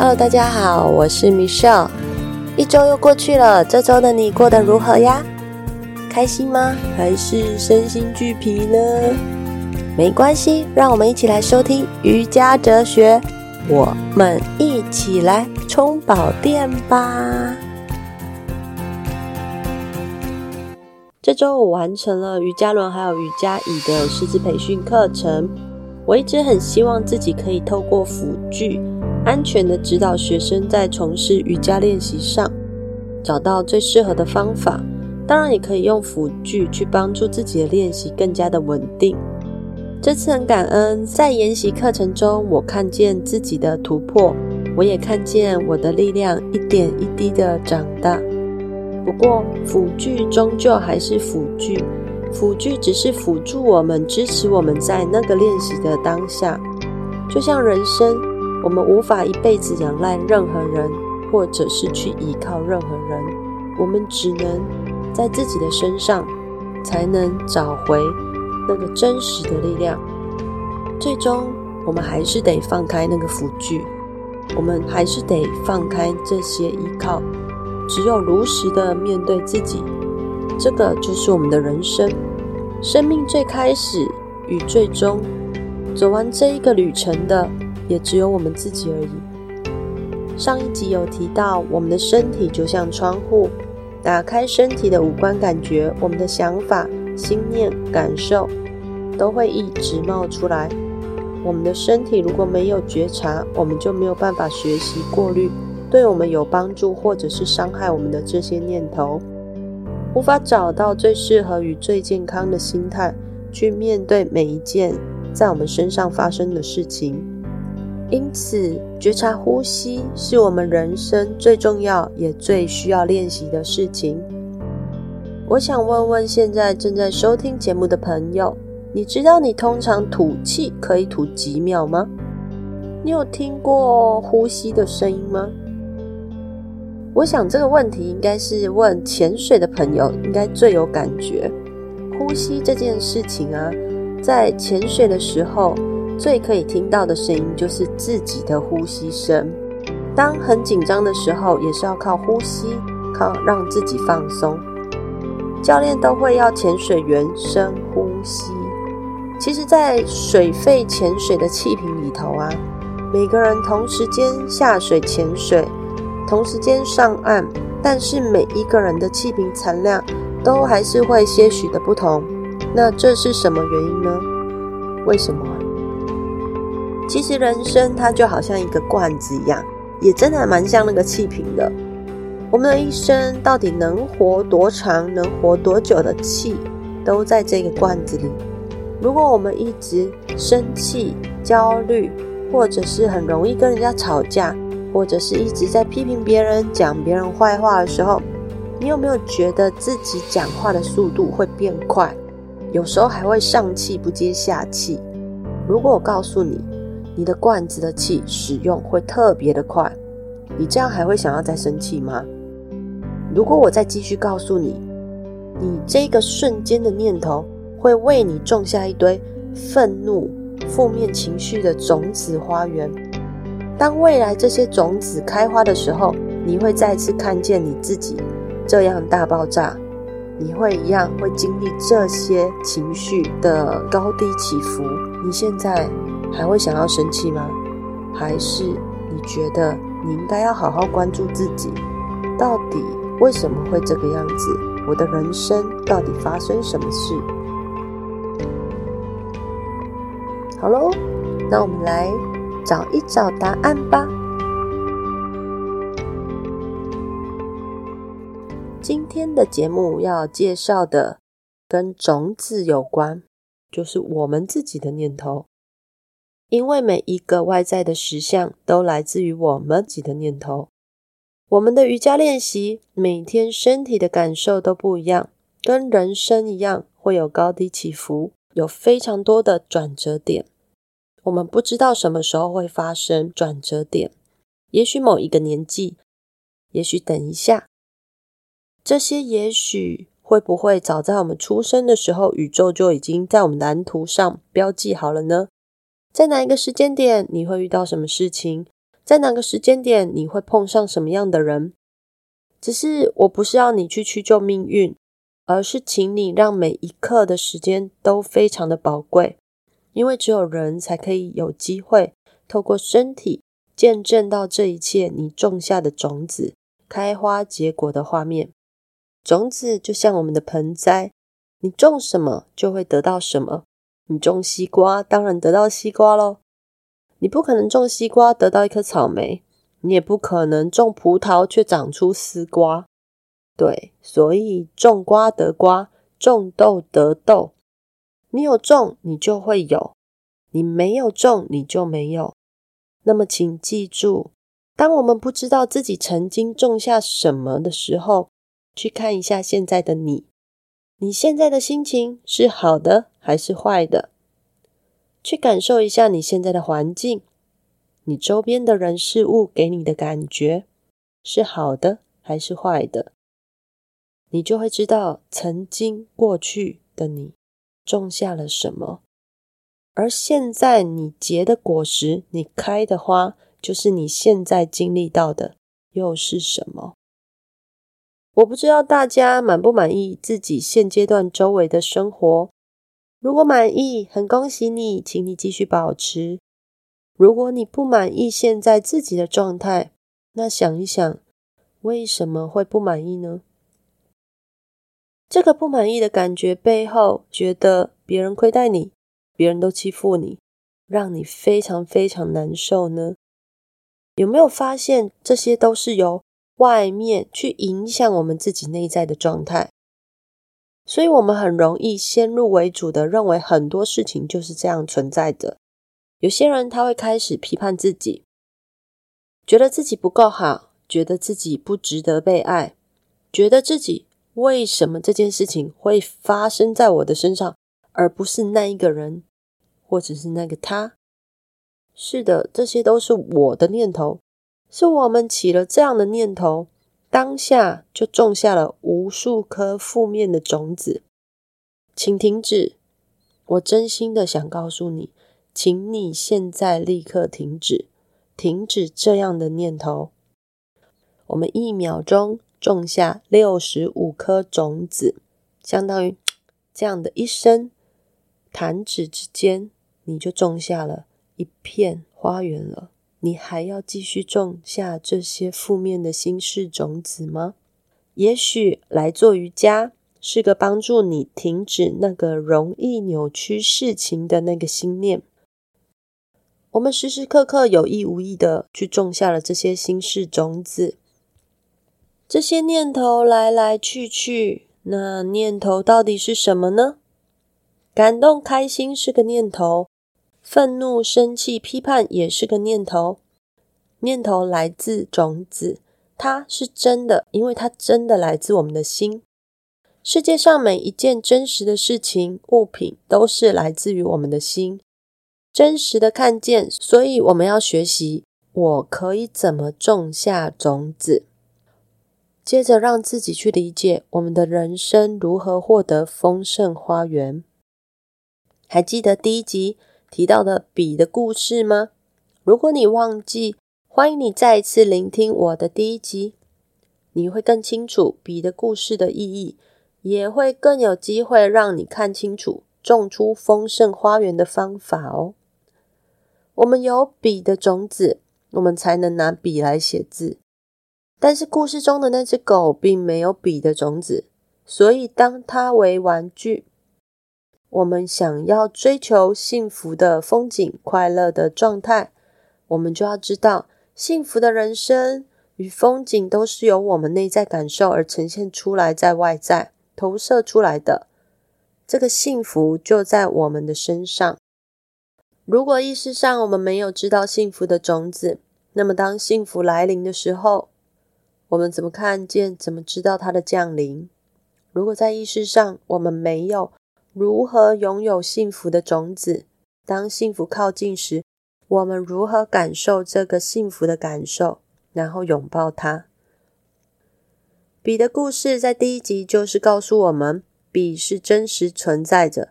Hello，大家好，我是 Michelle。一周又过去了，这周的你过得如何呀？开心吗？还是身心俱疲呢？没关系，让我们一起来收听瑜伽哲学，我们一起来充饱电吧。这周我完成了瑜伽轮还有瑜伽椅的师资培训课程。我一直很希望自己可以透过辅具，安全的指导学生在从事瑜伽练习上，找到最适合的方法。当然，也可以用辅具去帮助自己的练习更加的稳定。这次很感恩，在研习课程中，我看见自己的突破，我也看见我的力量一点一滴的长大。不过，辅具终究还是辅具，辅具只是辅助我们、支持我们在那个练习的当下。就像人生，我们无法一辈子仰赖任何人，或者是去依靠任何人，我们只能在自己的身上，才能找回那个真实的力量。最终，我们还是得放开那个辅具，我们还是得放开这些依靠。只有如实的面对自己，这个就是我们的人生。生命最开始与最终，走完这一个旅程的，也只有我们自己而已。上一集有提到，我们的身体就像窗户，打开身体的五官感觉，我们的想法、心念、感受，都会一直冒出来。我们的身体如果没有觉察，我们就没有办法学习过滤。对我们有帮助或者是伤害我们的这些念头，无法找到最适合与最健康的心态去面对每一件在我们身上发生的事情。因此，觉察呼吸是我们人生最重要也最需要练习的事情。我想问问现在正在收听节目的朋友，你知道你通常吐气可以吐几秒吗？你有听过呼吸的声音吗？我想这个问题应该是问潜水的朋友应该最有感觉。呼吸这件事情啊，在潜水的时候最可以听到的声音就是自己的呼吸声。当很紧张的时候，也是要靠呼吸，靠让自己放松。教练都会要潜水员深呼吸。其实，在水肺潜水的气瓶里头啊，每个人同时间下水潜水。同时间上岸，但是每一个人的气瓶残量都还是会些许的不同。那这是什么原因呢？为什么？其实人生它就好像一个罐子一样，也真的蛮像那个气瓶的。我们的一生到底能活多长，能活多久的气，都在这个罐子里。如果我们一直生气、焦虑，或者是很容易跟人家吵架，或者是一直在批评别人、讲别人坏话的时候，你有没有觉得自己讲话的速度会变快？有时候还会上气不接下气。如果我告诉你，你的罐子的气使用会特别的快，你这样还会想要再生气吗？如果我再继续告诉你，你这个瞬间的念头会为你种下一堆愤怒、负面情绪的种子花园。当未来这些种子开花的时候，你会再次看见你自己这样大爆炸。你会一样会经历这些情绪的高低起伏。你现在还会想要生气吗？还是你觉得你应该要好好关注自己，到底为什么会这个样子？我的人生到底发生什么事？好喽，那我们来。找一找答案吧。今天的节目要介绍的跟种子有关，就是我们自己的念头。因为每一个外在的实相都来自于我们自己的念头。我们的瑜伽练习，每天身体的感受都不一样，跟人生一样，会有高低起伏，有非常多的转折点。我们不知道什么时候会发生转折点，也许某一个年纪，也许等一下，这些也许会不会早在我们出生的时候，宇宙就已经在我们蓝图上标记好了呢？在哪一个时间点，你会遇到什么事情？在哪个时间点你会碰上什么样的人。只是我不是要你去屈就命运，而是请你让每一刻的时间都非常的宝贵，因为只有人才可以有机会透过身体见证到这一切你种下的种子开花结果的画面。种子就像我们的盆栽，你种什么就会得到什么。你种西瓜，当然得到西瓜喽。你不可能种西瓜得到一颗草莓。你也不可能种葡萄却长出丝瓜，对，所以种瓜得瓜，种豆得豆。你有种，你就会有；你没有种，你就没有。那么，请记住，当我们不知道自己曾经种下什么的时候，去看一下现在的你，你现在的心情是好的还是坏的？去感受一下你现在的环境。你周边的人事物给你的感觉是好的还是坏的？你就会知道曾经过去的你种下了什么，而现在你结的果实，你开的花，就是你现在经历到的又是什么？我不知道大家满不满意自己现阶段周围的生活。如果满意，很恭喜你，请你继续保持。如果你不满意现在自己的状态，那想一想，为什么会不满意呢？这个不满意的感觉背后，觉得别人亏待你，别人都欺负你，让你非常非常难受呢？有没有发现，这些都是由外面去影响我们自己内在的状态？所以，我们很容易先入为主的认为很多事情就是这样存在的。有些人他会开始批判自己，觉得自己不够好，觉得自己不值得被爱，觉得自己为什么这件事情会发生在我的身上，而不是那一个人，或者是那个他。是的，这些都是我的念头，是我们起了这样的念头，当下就种下了无数颗负面的种子。请停止，我真心的想告诉你。请你现在立刻停止，停止这样的念头。我们一秒钟种下六十五颗种子，相当于这样的一生弹指之间，你就种下了一片花园了。你还要继续种下这些负面的心事种子吗？也许来做瑜伽是个帮助你停止那个容易扭曲事情的那个心念。我们时时刻刻有意无意的去种下了这些心事种子，这些念头来来去去，那念头到底是什么呢？感动、开心是个念头，愤怒、生气、批判也是个念头。念头来自种子，它是真的，因为它真的来自我们的心。世界上每一件真实的事情、物品，都是来自于我们的心。真实的看见，所以我们要学习，我可以怎么种下种子，接着让自己去理解我们的人生如何获得丰盛花园。还记得第一集提到的笔的故事吗？如果你忘记，欢迎你再一次聆听我的第一集，你会更清楚笔的故事的意义，也会更有机会让你看清楚种出丰盛花园的方法哦。我们有笔的种子，我们才能拿笔来写字。但是故事中的那只狗并没有笔的种子，所以当它为玩具，我们想要追求幸福的风景、快乐的状态，我们就要知道，幸福的人生与风景都是由我们内在感受而呈现出来，在外在投射出来的。这个幸福就在我们的身上。如果意识上我们没有知道幸福的种子，那么当幸福来临的时候，我们怎么看见？怎么知道它的降临？如果在意识上我们没有如何拥有幸福的种子，当幸福靠近时，我们如何感受这个幸福的感受，然后拥抱它？笔的故事在第一集就是告诉我们，笔是真实存在着，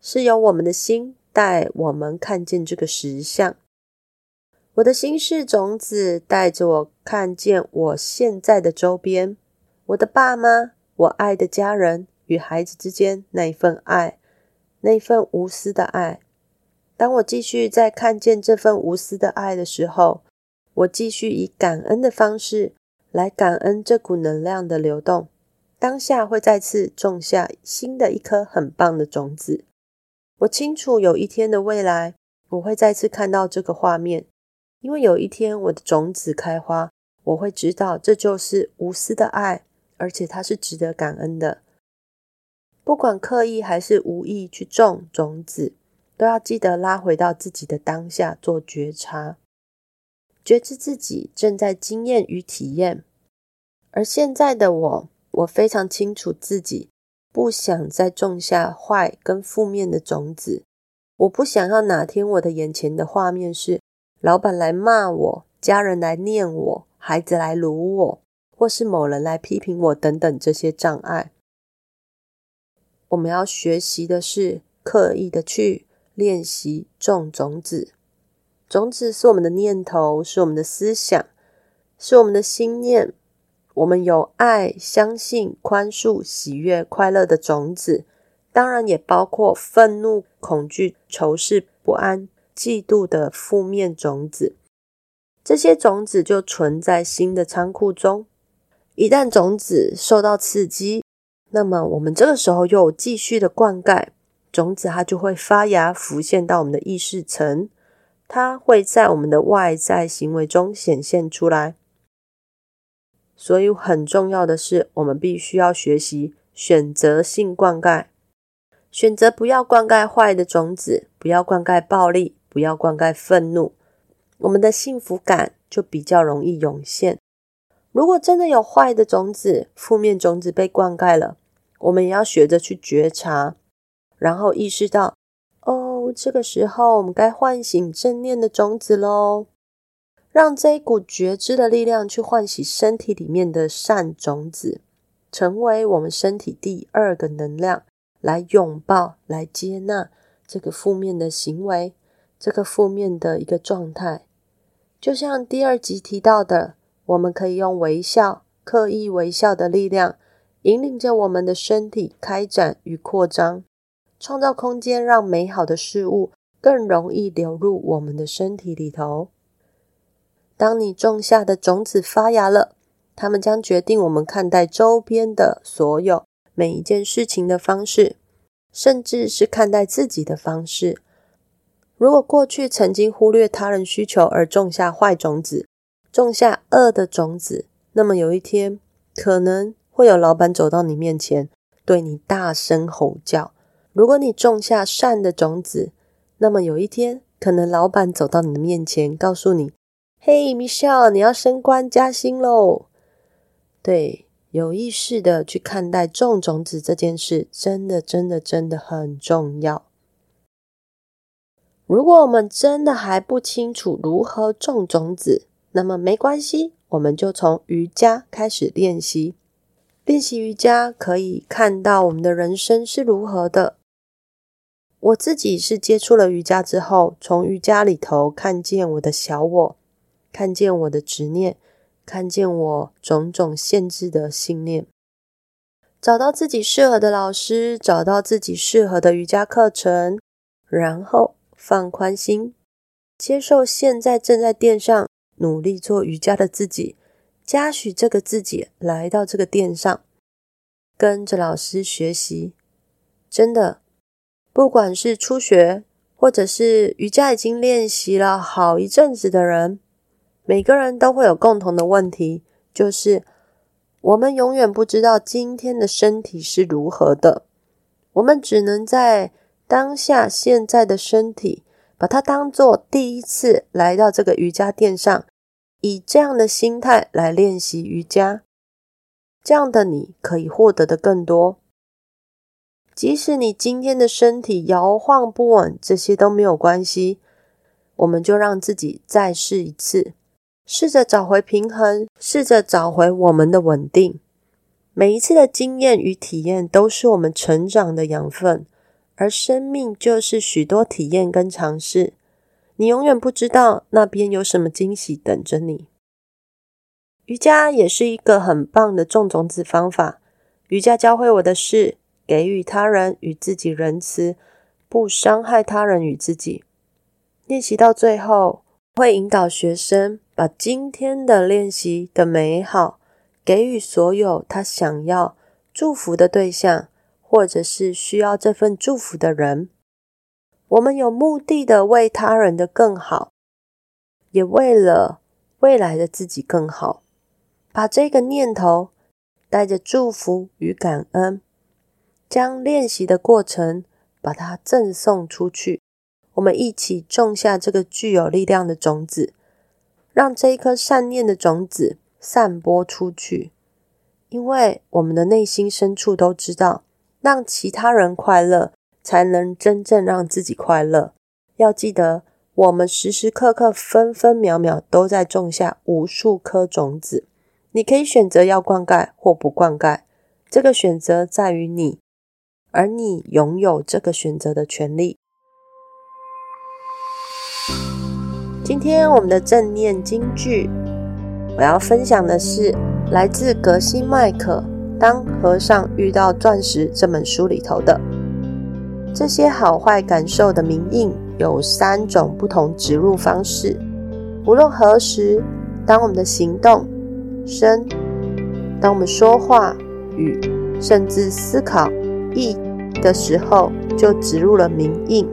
是由我们的心。带我们看见这个实相。我的心是种子，带着我看见我现在的周边，我的爸妈，我爱的家人与孩子之间那一份爱，那一份无私的爱。当我继续在看见这份无私的爱的时候，我继续以感恩的方式来感恩这股能量的流动。当下会再次种下新的一颗很棒的种子。我清楚有一天的未来，我会再次看到这个画面。因为有一天我的种子开花，我会知道这就是无私的爱，而且它是值得感恩的。不管刻意还是无意去种种子，都要记得拉回到自己的当下做觉察，觉知自己正在经验与体验。而现在的我，我非常清楚自己不想再种下坏跟负面的种子。我不想要哪天我的眼前的画面是。老板来骂我，家人来念我，孩子来辱我，或是某人来批评我等等这些障碍。我们要学习的是刻意的去练习种种子。种子是我们的念头，是我们的思想，是我们的心念。我们有爱、相信、宽恕、喜悦、快乐的种子，当然也包括愤怒、恐惧、仇视、不安。嫉妒的负面种子，这些种子就存在新的仓库中。一旦种子受到刺激，那么我们这个时候又继续的灌溉，种子它就会发芽，浮现到我们的意识层，它会在我们的外在行为中显现出来。所以很重要的是，我们必须要学习选择性灌溉，选择不要灌溉坏的种子，不要灌溉暴力。不要灌溉愤怒，我们的幸福感就比较容易涌现。如果真的有坏的种子、负面种子被灌溉了，我们也要学着去觉察，然后意识到，哦，这个时候我们该唤醒正念的种子喽，让这一股觉知的力量去唤醒身体里面的善种子，成为我们身体第二个能量，来拥抱、来接纳这个负面的行为。这个负面的一个状态，就像第二集提到的，我们可以用微笑、刻意微笑的力量，引领着我们的身体开展与扩张，创造空间，让美好的事物更容易流入我们的身体里头。当你种下的种子发芽了，它们将决定我们看待周边的所有每一件事情的方式，甚至是看待自己的方式。如果过去曾经忽略他人需求而种下坏种子，种下恶的种子，那么有一天可能会有老板走到你面前，对你大声吼叫；如果你种下善的种子，那么有一天可能老板走到你的面前，告诉你：“嘿，Michelle，你要升官加薪喽！”对，有意识的去看待种种子这件事，真的，真的，真的很重要。如果我们真的还不清楚如何种种子，那么没关系，我们就从瑜伽开始练习。练习瑜伽可以看到我们的人生是如何的。我自己是接触了瑜伽之后，从瑜伽里头看见我的小我，看见我的执念，看见我种种限制的信念，找到自己适合的老师，找到自己适合的瑜伽课程，然后。放宽心，接受现在正在垫上努力做瑜伽的自己，嘉许这个自己来到这个垫上，跟着老师学习。真的，不管是初学，或者是瑜伽已经练习了好一阵子的人，每个人都会有共同的问题，就是我们永远不知道今天的身体是如何的，我们只能在。当下现在的身体，把它当做第一次来到这个瑜伽垫上，以这样的心态来练习瑜伽，这样的你可以获得的更多。即使你今天的身体摇晃不稳，这些都没有关系，我们就让自己再试一次，试着找回平衡，试着找回我们的稳定。每一次的经验与体验都是我们成长的养分。而生命就是许多体验跟尝试，你永远不知道那边有什么惊喜等着你。瑜伽也是一个很棒的种种子方法。瑜伽教会我的是给予他人与自己仁慈，不伤害他人与自己。练习到最后，会引导学生把今天的练习的美好给予所有他想要祝福的对象，或者是需要这份祝福的人。我们有目的的为他人的更好，也为了未来的自己更好。把这个念头带着祝福与感恩，将练习的过程把它赠送出去。我们一起种下这个具有力量的种子，让这一颗善念的种子散播出去。因为我们的内心深处都知道，让其他人快乐，才能真正让自己快乐。要记得，我们时时刻刻、分分秒秒都在种下无数颗种子。你可以选择要灌溉或不灌溉，这个选择在于你，而你拥有这个选择的权利。今天我们的正念金句，我要分享的是来自格西麦可《当和尚遇到钻石》这本书里头的。这些好坏感受的名印有三种不同植入方式，无论何时，当我们的行动。身，当我们说话、语，甚至思考、意的时候，就植入了名印。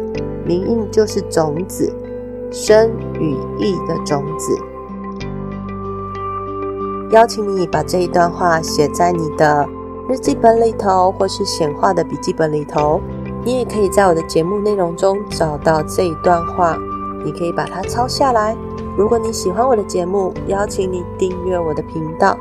名印就是种子，身与意的种子。邀请你把这一段话写在你的日记本里头，或是显化的笔记本里头。你也可以在我的节目内容中找到这一段话，你可以把它抄下来。如果你喜欢我的节目，邀请你订阅我的频道，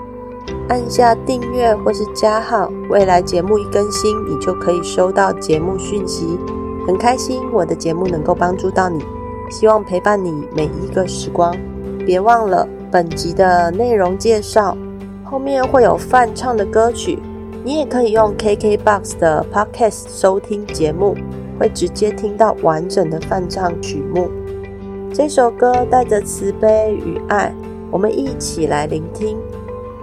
按下订阅或是加号，未来节目一更新，你就可以收到节目讯息。很开心我的节目能够帮助到你，希望陪伴你每一个时光。别忘了本集的内容介绍，后面会有梵唱的歌曲，你也可以用 KKBOX 的 Podcast 收听节目，会直接听到完整的梵唱曲目。这首歌带着慈悲与爱，我们一起来聆听，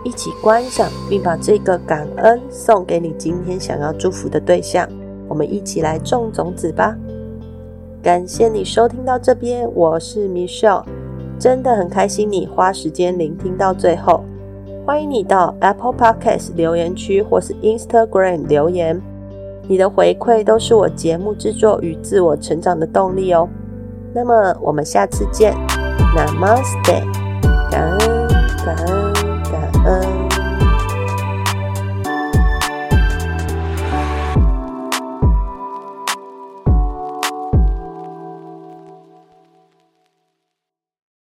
一起观赏，并把这个感恩送给你今天想要祝福的对象。我们一起来种种子吧！感谢你收听到这边，我是 Michelle，真的很开心你花时间聆听到最后。欢迎你到 Apple Podcast 留言区或是 Instagram 留言，你的回馈都是我节目制作与自我成长的动力哦。那么我们下次见，Namaste。